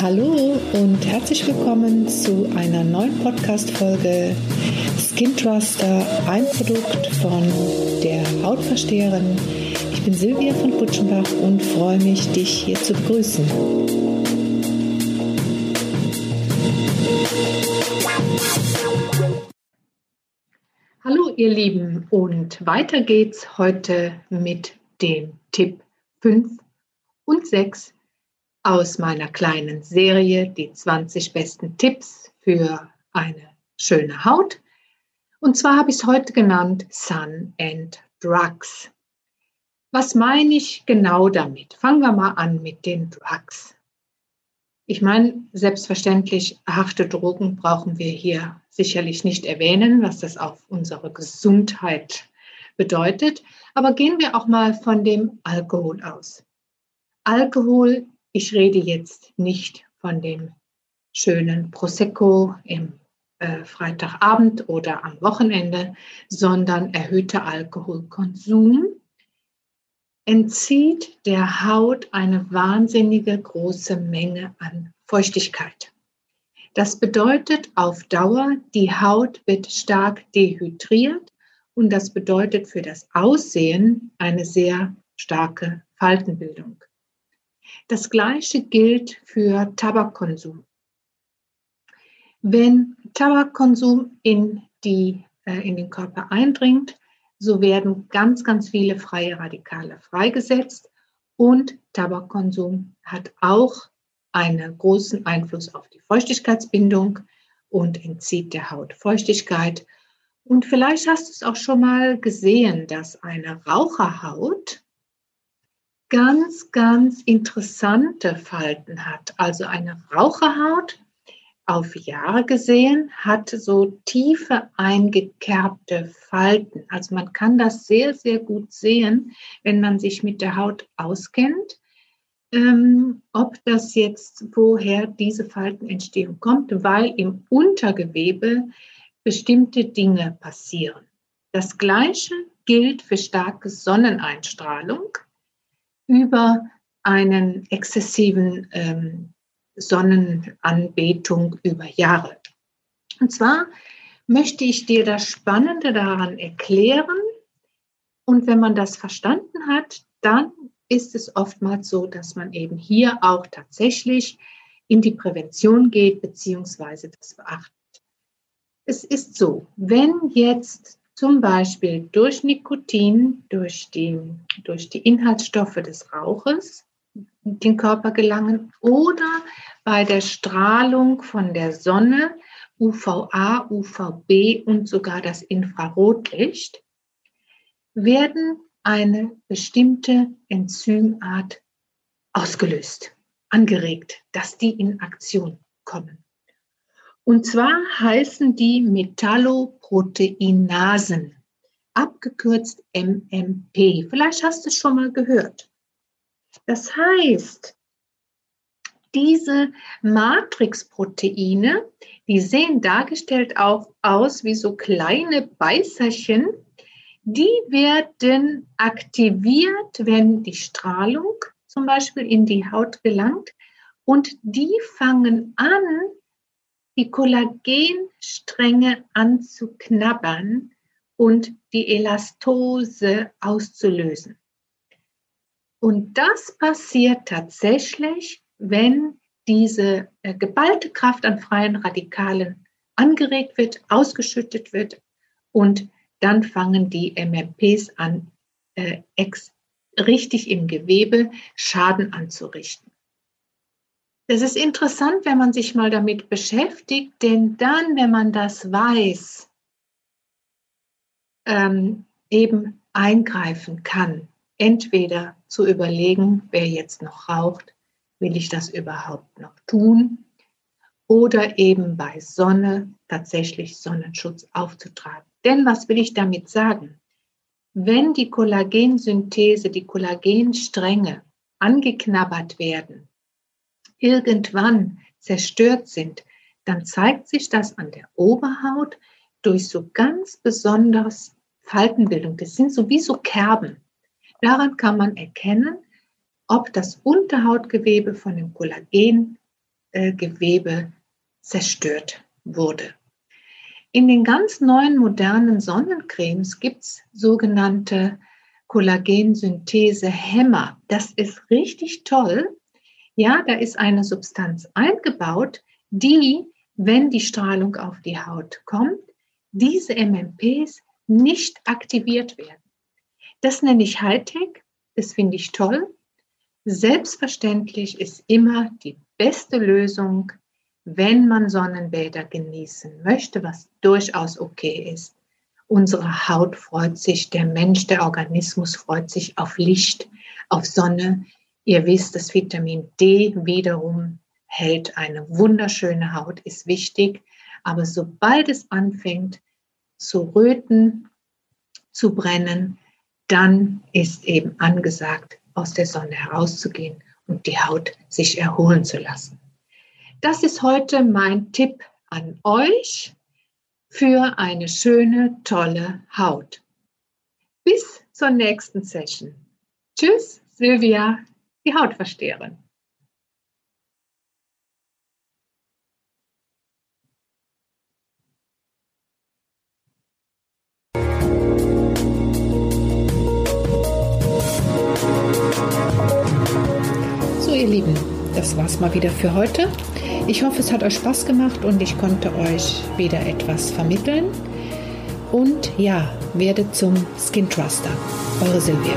Hallo und herzlich willkommen zu einer neuen Podcast-Folge Skin Truster, ein Produkt von der Hautversteherin. Ich bin Silvia von Butschenbach und freue mich, dich hier zu begrüßen. Hallo ihr Lieben und weiter geht's heute mit dem Tipp 5 und 6 aus meiner kleinen Serie Die 20 besten Tipps für eine schöne Haut. Und zwar habe ich es heute genannt Sun and Drugs. Was meine ich genau damit? Fangen wir mal an mit den Drugs. Ich meine, selbstverständlich, harte Drogen brauchen wir hier sicherlich nicht erwähnen, was das auf unsere Gesundheit bedeutet. Aber gehen wir auch mal von dem Alkohol aus. Alkohol ich rede jetzt nicht von dem schönen Prosecco im äh, Freitagabend oder am Wochenende, sondern erhöhter Alkoholkonsum entzieht der Haut eine wahnsinnige große Menge an Feuchtigkeit. Das bedeutet auf Dauer, die Haut wird stark dehydriert und das bedeutet für das Aussehen eine sehr starke Faltenbildung. Das Gleiche gilt für Tabakkonsum. Wenn Tabakkonsum in, die, äh, in den Körper eindringt, so werden ganz, ganz viele freie Radikale freigesetzt und Tabakkonsum hat auch einen großen Einfluss auf die Feuchtigkeitsbindung und entzieht der Haut Feuchtigkeit. Und vielleicht hast du es auch schon mal gesehen, dass eine Raucherhaut ganz, ganz interessante Falten hat. Also eine Raucherhaut auf Jahre gesehen hat so tiefe eingekerbte Falten. Also man kann das sehr, sehr gut sehen, wenn man sich mit der Haut auskennt, ähm, ob das jetzt, woher diese Faltenentstehung kommt, weil im Untergewebe bestimmte Dinge passieren. Das Gleiche gilt für starke Sonneneinstrahlung über einen exzessiven ähm, Sonnenanbetung über Jahre. Und zwar möchte ich dir das Spannende daran erklären. Und wenn man das verstanden hat, dann ist es oftmals so, dass man eben hier auch tatsächlich in die Prävention geht, beziehungsweise das beachtet. Es ist so, wenn jetzt zum Beispiel durch Nikotin, durch die, durch die Inhaltsstoffe des Rauches in den Körper gelangen oder bei der Strahlung von der Sonne, UVA, UVB und sogar das Infrarotlicht, werden eine bestimmte Enzymart ausgelöst, angeregt, dass die in Aktion kommen. Und zwar heißen die Metalloproteinasen, abgekürzt MMP. Vielleicht hast du es schon mal gehört. Das heißt, diese Matrixproteine, die sehen dargestellt auch aus wie so kleine Beißerchen, die werden aktiviert, wenn die Strahlung zum Beispiel in die Haut gelangt und die fangen an, die Kollagenstränge anzuknabbern und die Elastose auszulösen. Und das passiert tatsächlich, wenn diese äh, geballte Kraft an freien Radikalen angeregt wird, ausgeschüttet wird und dann fangen die MMPs an, äh, richtig im Gewebe Schaden anzurichten. Das ist interessant, wenn man sich mal damit beschäftigt, denn dann, wenn man das weiß, ähm, eben eingreifen kann, entweder zu überlegen, wer jetzt noch raucht, will ich das überhaupt noch tun, oder eben bei Sonne tatsächlich Sonnenschutz aufzutragen. Denn was will ich damit sagen? Wenn die Kollagensynthese, die Kollagenstränge angeknabbert werden, irgendwann zerstört sind, dann zeigt sich das an der Oberhaut durch so ganz besonders Faltenbildung. Das sind sowieso Kerben. Daran kann man erkennen, ob das Unterhautgewebe von dem Kollagen Hautgewebe zerstört wurde. In den ganz neuen modernen Sonnencremes gibt es sogenannte Kollagensynthese-Hämmer. Das ist richtig toll. Ja, da ist eine Substanz eingebaut, die, wenn die Strahlung auf die Haut kommt, diese MMPs nicht aktiviert werden. Das nenne ich Hightech, das finde ich toll. Selbstverständlich ist immer die beste Lösung, wenn man Sonnenbäder genießen möchte, was durchaus okay ist. Unsere Haut freut sich, der Mensch, der Organismus freut sich auf Licht, auf Sonne. Ihr wisst, das Vitamin D wiederum hält eine wunderschöne Haut, ist wichtig. Aber sobald es anfängt zu röten, zu brennen, dann ist eben angesagt, aus der Sonne herauszugehen und die Haut sich erholen zu lassen. Das ist heute mein Tipp an euch für eine schöne, tolle Haut. Bis zur nächsten Session. Tschüss, Silvia, die Hautversteherin. ihr Lieben, das war's mal wieder für heute. Ich hoffe, es hat euch Spaß gemacht und ich konnte euch wieder etwas vermitteln. Und ja, werdet zum Skin Truster. Eure Silvia.